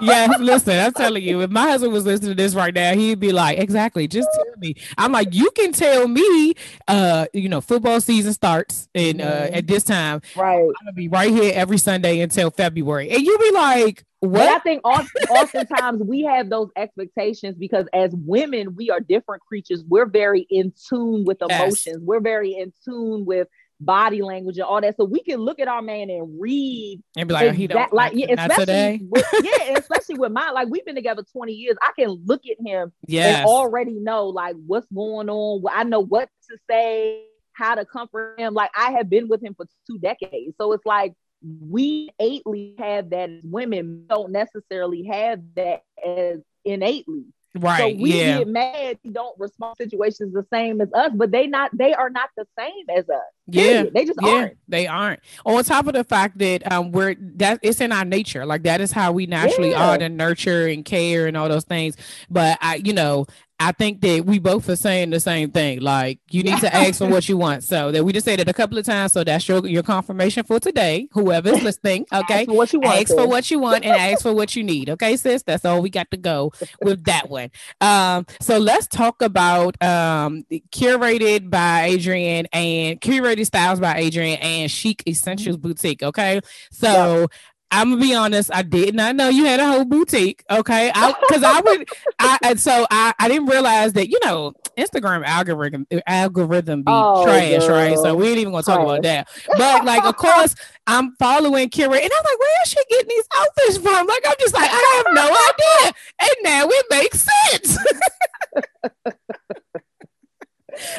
Yeah, listen, I'm telling you, if my husband was listening to this right now, he'd be like, exactly, just tell me. I'm like, you can tell me, uh, you know, football season starts and uh Mhm. at this time, right. I'm gonna be right here every Sunday until February. And you be like, But I think oft- oftentimes we have those expectations because as women, we are different creatures. We're very in tune with Yes. emotions. We're very in tune with body language and all that. So we can look at our man and read And be like, he don't like, <laughs> yeah, especially with, yeah, especially with mine. Like we've been together 20 years. I can look at him Yes. and already know like what's going on. I know what to say, how to comfort him. Like I have been with him for two decades. So it's like we innately have that as women don't necessarily have that as innately. Right. So we yeah. get mad, don't respond to situations the same as us, but they not they are not the same as us. Yeah. They just Yeah, aren't. they aren't. On top of the fact that um we're that it's in our nature. Like that is how we naturally Yeah. are to nurture and care and all those things. But I, you know, I think that we both are saying the same thing. Like you need to ask for what you want. So that we just said it a couple of times. So that's your your confirmation for today. Whoever's <laughs> listening, okay. Ask for what you want. Ask for what you want and ask for what you need. Okay, sis. That's all we got to go with that one. Um, so let's talk about um curated by Adrienne and curated styles by Adrienne and chic essentials boutique. Okay. So I'm gonna be honest, I did not know you had a whole boutique. Okay. Because I would I <laughs> and so I, I didn't realize that, you know, Instagram algorithm algorithm be Oh, trash, right? So we ain't even gonna talk about that. But like of course I'm following Kira, and I'm like, where is she getting these outfits from? Like, I'm just like, I have no idea. And now it makes sense. <laughs>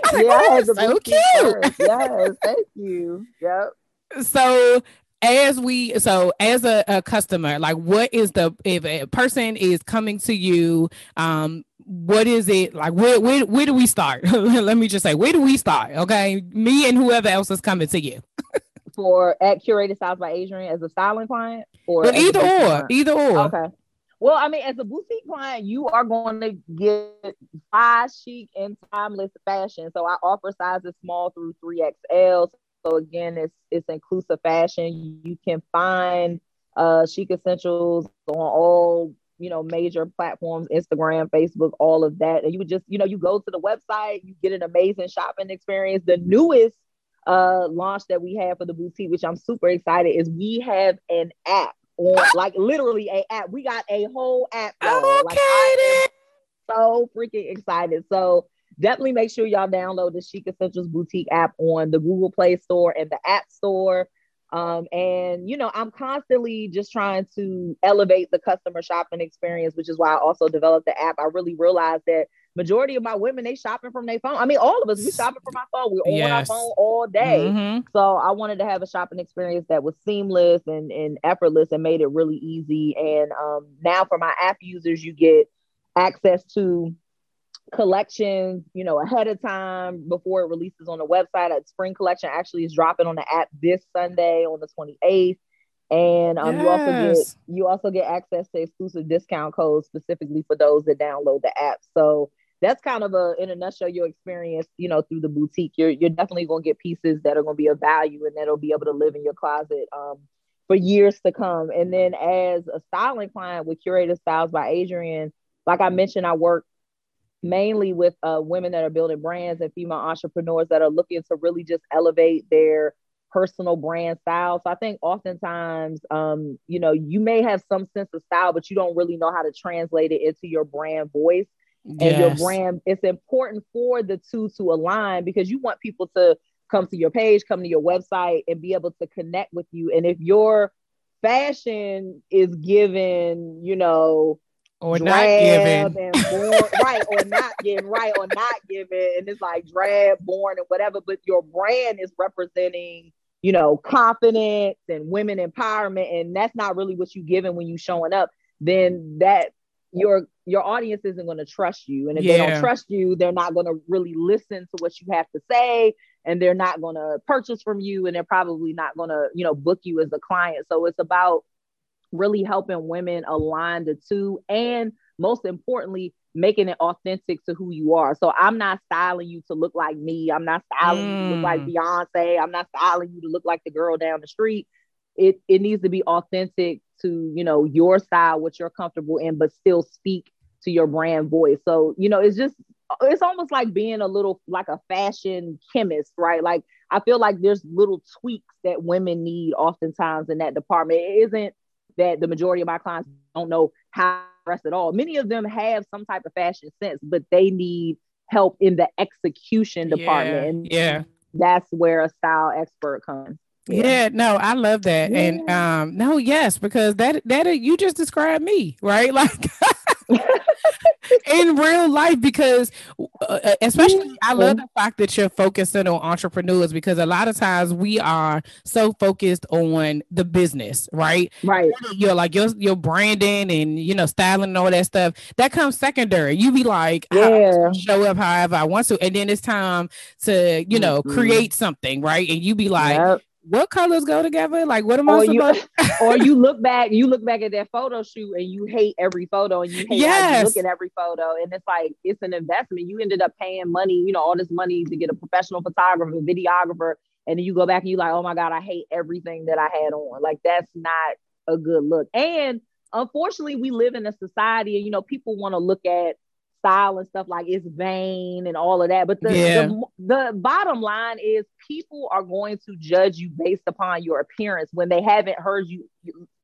I'm like, yeah, I oh, had that's so cute. first. Yes, thank you. Yep. <laughs> So as we so as a, a customer, like what is the if a person is coming to you, um, what is it like where where, where do we start? <laughs> Let me just say, where do we start? Okay. Me and whoever else is coming to you. <laughs> For at curated styles by Adrienne as a styling client, or a either or, client? either or. Okay. Well, I mean, as a boutique client, you are going to get fly, chic, and timeless fashion. So I offer sizes small through 3XL. So again, it's it's inclusive fashion. You can find uh chic essentials on all you know major platforms, Instagram, Facebook, all of that. And you would just, you know, you go to the website, you get an amazing shopping experience. The newest uh launch that we have for the boutique, which I'm super excited, is we have an app on like literally a app. We got a whole app. y'all. Like, I am so freaking excited. So definitely make sure y'all download the Chic Essentials Boutique app on the Google Play Store and the App Store. Um, and you know, I'm constantly just trying to elevate the customer shopping experience, which is why I also developed the app. I really realized that majority of my women they shopping from their phone. I mean, all of us we shopping from our phone. We're on our phone all day. Mhm. So I wanted to have a shopping experience that was seamless and, and effortless and made it really easy. And um, now for my app users, you get access to collections, you know, ahead of time before it releases on the website. A spring collection actually is dropping on the app this Sunday on the 28th. And um, you also get you also get access to exclusive discount codes specifically for those that download the app. So that's kind of a in a nutshell your experience, you know, through the boutique. You're you're definitely gonna get pieces that are gonna be of value and that'll be able to live in your closet um, for years to come. And then as a styling client with Curated Styles by Adrienne, like I mentioned, I work mainly with uh, women that are building brands and female entrepreneurs that are looking to really just elevate their personal brand style. So I think oftentimes, um, you know, you may have some sense of style, but you don't really know how to translate it into your brand voice and your brand. It's important for the two to align because you want people to come to your page, come to your website, and be able to connect with you. And if your fashion is given, you know, or not and right, or not getting right, or not giving, and it's like drab, born, and whatever. But your brand is representing, you know, confidence and women empowerment, and that's not really what you giving when you showing up. Then that your your audience isn't going to trust you, and if they don't trust you, they're not going to really listen to what you have to say, and they're not going to purchase from you, and they're probably not going to, you know, book you as a client. So it's about really helping women align the two and most importantly making it authentic to who you are. So i'm not styling you to look like me. I'm not styling you to look like mm. beyonce. I'm not styling you to look like the girl down the street. It it needs to be authentic to you know your style what you're comfortable in but still speak to your brand voice. So you know it's just it's almost like being a little like a fashion chemist right? Like i feel like there's little tweaks that women need oftentimes in that department. It isn't that the majority of my clients don't know how to dress at all many of them have some type of fashion sense but they need help in the execution department yeah, yeah that's where a style expert comes yeah. yeah. no, I love that. Yeah. And um no, yes, because that that you just described me, right? <laughs> Like <laughs> in real life because uh, uh especially I love the fact that you're focusing on entrepreneurs because a lot of times we are so focused on the business, right? Right. You're like your your branding and you know styling and all that stuff that comes secondary. You be like, yeah, show up however I want to, and then it's time to you know mm-hmm. create something, right? And you be like, yep what colors go together? Like, what am I supposed? You, or you <laughs> <laughs> look back, you look back at that photo shoot, and you hate every photo, and you hate yes. look at every photo, and it's like it's an investment. You ended up paying money, you know, all this money to get a professional photographer, videographer, and then you go back and you like, oh my god, I hate everything that I had on. Like, that's not a good look. And unfortunately, we live in a society, and you know, people want to look at style and stuff like it's vain and all of that. But the, yeah. the, the bottom line is people are going to judge you based upon your appearance when they haven't heard you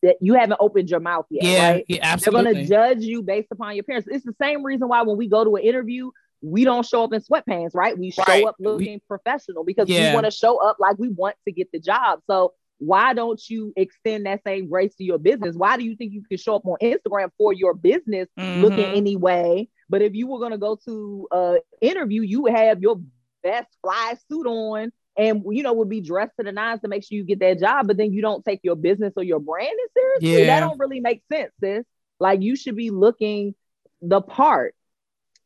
that you haven't opened your mouth yet. Yeah, right? yeah absolutely. They're going to judge you based upon your appearance. It's the same reason why when we go to an interview, we don't show up in sweatpants, right? We show right. up looking we, professional because yeah. we want to show up like we want to get the job. So why don't you extend that same grace to your business? Why do you think you can show up on Instagram for your business mm-hmm. looking any way? But if you were going to go to an interview, you would have your best fly suit on and you know would be dressed to the nines to make sure you get that job but then you don't take your business or your brand seriously. Yeah. that don't really make sense sis. Like you should be looking the part.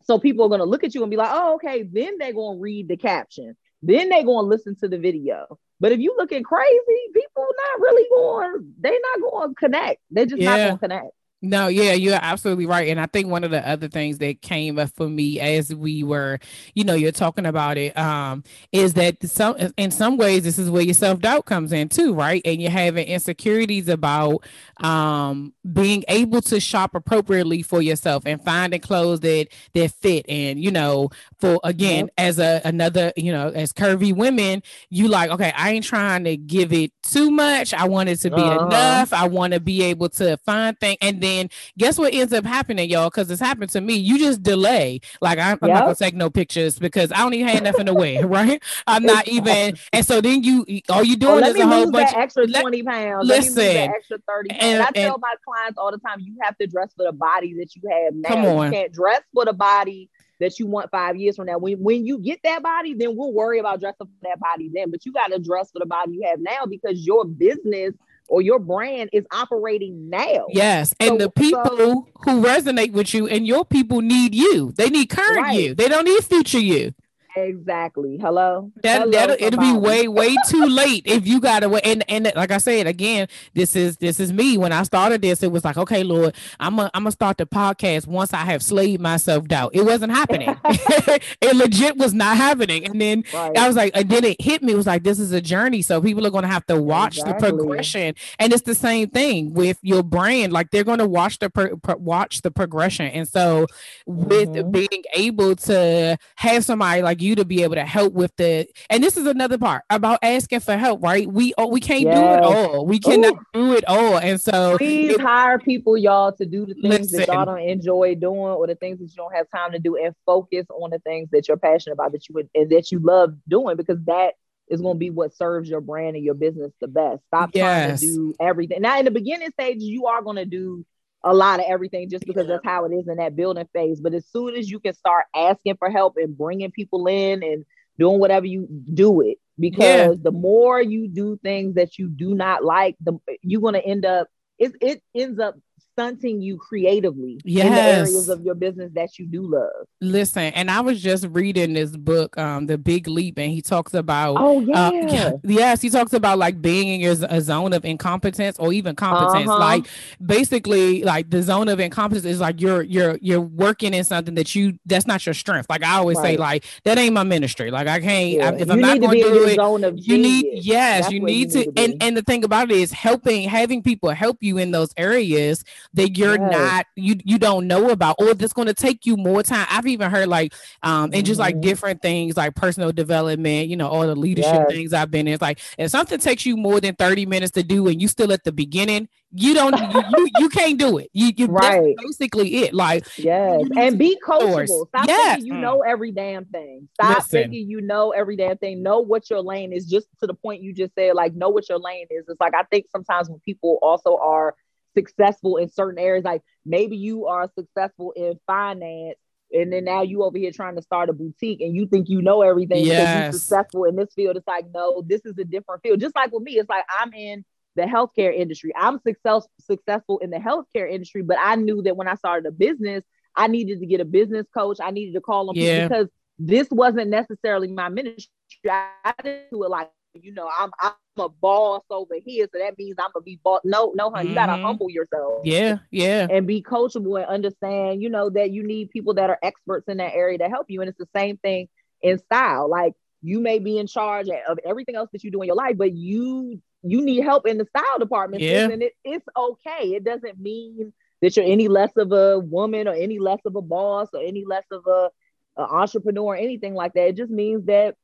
So people are going to look at you and be like oh okay. Then they're going to read the caption. Then they're going to listen to the video. But if you looking crazy people not really going they're not going to connect. They're just yeah. not going to connect no, yeah, you're absolutely right. And I think one of the other things that came up for me as we were, you know, you're talking about it, um, is that some in some ways this is where your self-doubt comes in too, right? And you're having insecurities about um being able to shop appropriately for yourself and finding clothes that that fit. And, you know, for again, mm-hmm. as a another, you know, as curvy women, you like, okay, I ain't trying to give it too much. I want it to be uh-huh. enough. I want to be able to find things and then then guess what ends up happening, y'all? Because it's happened to me. You just delay. Like I'm, I'm not gonna take no pictures because I don't even have nothing to wear, <laughs> right? I'm not even. And so then you, all you doing oh, is a whole bunch extra twenty pounds. Listen, extra thirty. Pounds. And, I tell and, my clients all the time, you have to dress for the body that you have now. Come on. You can't dress for the body that you want five years from now. When when you get that body, then we'll worry about dressing for that body then. But you got to dress for the body you have now because your business or your brand is operating now. Yes. And so, the people so, who resonate with you and your people need you. They need current right. you. They don't need future you. Exactly. Hello. That Hello, that it'll be way way too late if you gotta wait. And and like I said again, this is this is me. When I started this, it was like, okay, Lord, I'm a, I'm gonna start the podcast once I have slayed myself doubt. It wasn't happening. <laughs> <laughs> it legit was not happening. And then right. I was like, and then it hit me. It was like, this is a journey. So people are gonna have to watch exactly. the progression. And it's the same thing with your brand. Like they're gonna watch the pro, pro, watch the progression. And so with mm-hmm. being able to have somebody like you to be able to help with the and this is another part about asking for help right we oh, we can't yes. do it all we cannot Ooh. do it all and so please it, hire people y'all to do the things listen, that y'all don't enjoy doing or the things that you don't have time to do and focus on the things that you're passionate about that you would and that you love doing because that is going to be what serves your brand and your business the best stop yes. trying to do everything now in the beginning stage you are going to do a lot of everything just because that's how it is in that building phase. But as soon as you can start asking for help and bringing people in and doing whatever you do it, because yeah. the more you do things that you do not like, the you're gonna end up it, it ends up stunting you creatively yes. in the areas of your business that you do love. Listen, and I was just reading this book, um, The Big Leap, and he talks about oh uh, <laughs> yeah, uh, yes, he talks about like being in your a zone of incompetence or even competence. Uh-huh. Like basically, like the zone of incompetence is like you're you're you're working in something that you that's not your strength. Like I always right. say, like that ain't my ministry. Like I can't yeah. I, if you I'm not going to do it. you need yes, that's you need, to, to and and the thing about it is helping having people help you in those areas that you're yes. not you you don't know about or that's going to take you more time. I've even heard like um and just like mm-hmm. different things like personal development, you know, all the leadership yes. things I've been in. It's like if something takes you more than 30 minutes to do and you still at the beginning, you don't you, you, you can't do it. You, you right basically it. Like yes, and be coachable. Stop yes. thinking you mm. know every damn thing. Stop Listen. thinking you know every damn thing. Know what your lane is. Just to the point you just said, like know what your lane is. It's like I think sometimes when people also are successful in certain areas, like maybe you are successful in finance. And then now you over here trying to start a boutique and you think you know everything yes. because you're successful in this field. It's like, no, this is a different field. Just like with me, it's like I'm in the healthcare industry. I'm success, successful in the healthcare industry, but I knew that when I started a business, I needed to get a business coach. I needed to call them yeah. because this wasn't necessarily my ministry. I didn't do it like, you know, I'm I'm a boss over here, so that means I'm gonna be boss. No, no, honey, mm-hmm. you gotta mm-hmm. humble yourself. Yeah, yeah, and be coachable and understand, you know, that you need people that are experts in that area to help you. And it's the same thing in style. Like you may be in charge of everything else that you do in your life, but you you need help in the style department. Yeah. And it, it's okay. It doesn't mean that you're any less of a woman or any less of a boss or any less of a, a entrepreneur or anything like that. It just means that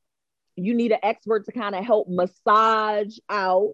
you need an expert to kind of help massage out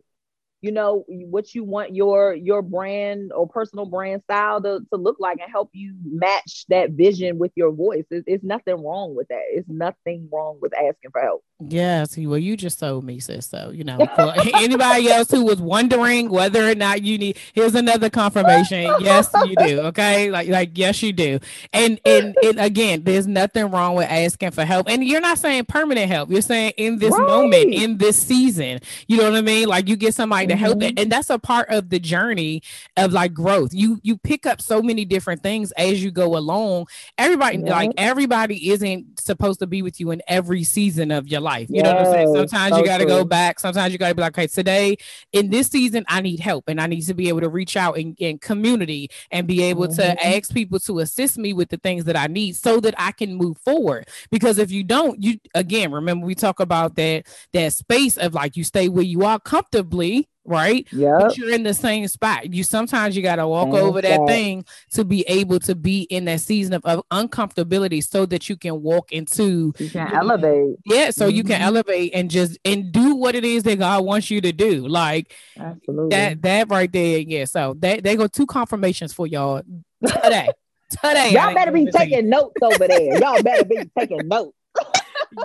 you know what you want your your brand or personal brand style to, to look like and help you match that vision with your voice. It's, it's nothing wrong with that. It's nothing wrong with asking for help. Yeah see well you just told me sis so you know for <laughs> anybody else who was wondering whether or not you need here's another confirmation. Yes you do okay? Like like yes you do. And and, and again there's nothing wrong with asking for help. And you're not saying permanent help. You're saying in this right. moment in this season. You know what i mean? Like you get somebody to help mm-hmm. and that's a part of the journey of like growth you you pick up so many different things as you go along everybody yeah. like everybody isn't supposed to be with you in every season of your life you yes. know what i'm saying sometimes so you got to go back sometimes you got to be like okay today in this season i need help and i need to be able to reach out in, in community and be able mm-hmm. to ask people to assist me with the things that i need so that i can move forward because if you don't you again remember we talk about that that space of like you stay where you are comfortably right? Yeah. But you're in the same spot. You sometimes you gotta walk over that thing to be able to be in that season of, of uncomfortability so that you can walk into you can elevate. Yeah, so mm-hmm. you can mm-hmm. elevate and just and do what it is that God wants you to do. Like Absolutely. that that right there. Yeah. So that they go two confirmations for y'all today. <laughs> today. Y'all better be taking notes over there. Y'all better be taking <laughs> notes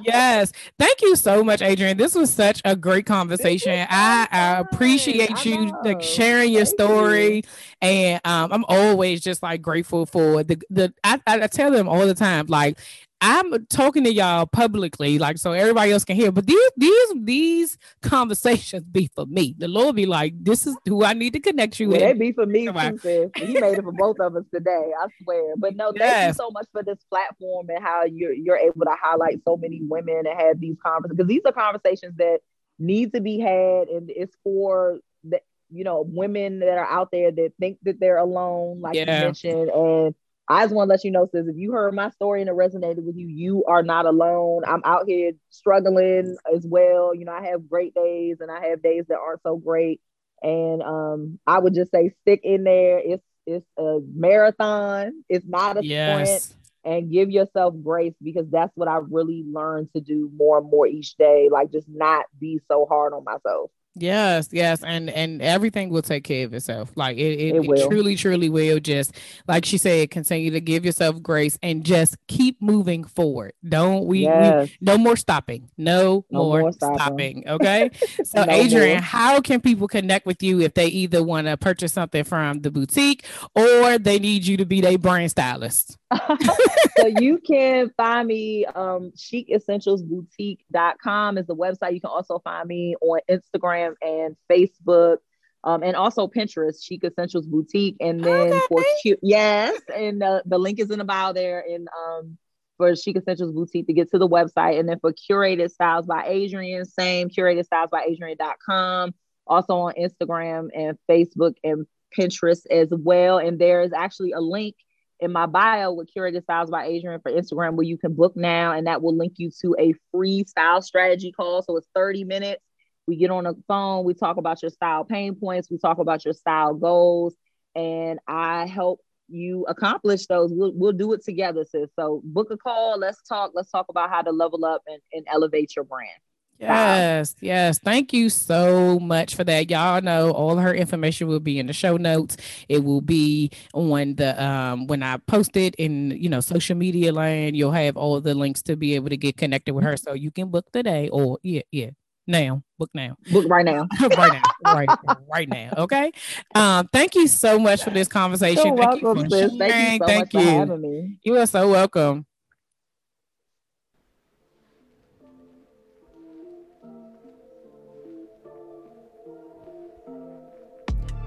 yes. Thank you so much, Adrienne. This was such a great conversation. I, I, appreciate I you like sharing your Thank story. You. And um, I'm always just like grateful for the the I, I tell them all the time, like I'm talking to y'all publicly, like so everybody else can hear. But these these these conversations be for me. The Lord be like, this is who I need to connect you with. They be for me too, sis. He made it for both of us today. I swear. But no, thank yes. you so much for this platform and how you're you're able to highlight so many women and have these conversations because these are conversations that need to be had, and it's for the you know women that are out there that think that they're alone, like yeah. you mentioned, and I just want to let you know, sis, if you heard my story and it resonated with you, you are not alone. I'm out here struggling as well. You know, I have great days and I have days that aren't so great. And um, I would just say stick in there. It's it's a marathon. It's not a yes. sprint. And give yourself grace because that's what I really learned to do more and more each day. Like just not be so hard on myself. Yes, yes, and and everything will take care of itself. Like it, it, it, it, truly, truly will. Just like she said, continue to give yourself grace and just keep moving forward. Don't we? Yes. we no more stopping. No, no more, more, stopping. stopping okay. <laughs> So, no Adrienne, more. how can people connect with you if they either want to purchase something from the boutique or they need you to be their brand stylist? <laughs> so you can find me um chicessentialsboutique.com is the website. You can also find me on Instagram and Facebook. Um, and also Pinterest, Chic Essentials Boutique. And then okay. for cute, yes, and uh, the link is in the bio there. And um, for Chic Essentials Boutique to get to the website. And then for Curated Styles by Adrienne, same curated styles by Adrienne.com. Also on Instagram and Facebook and Pinterest as well. And there is actually a link in my bio with Curated Styles by Adrienne for Instagram where you can book now, and that will link you to a free style strategy call. So it's 30 minutes. We get on the phone, we talk about your style pain points, we talk about your style goals, and I help you accomplish those. We'll, we'll do it together, sis. So book a call. Let's talk. Let's talk about how to level up and, and elevate your brand. Yes, yes. Thank you so much for that. Y'all know all her information will be in the show notes. It will be on the um when I post it in you know social media land. You'll have all the links to be able to get connected with her, so you can book today or yeah, yeah, now. Book now. Book right now. <laughs> right now. Right, right now. Okay. Um, thank you so much for this conversation. You're thank welcome, you sis. Thank you so thank you. for having me. You are so welcome.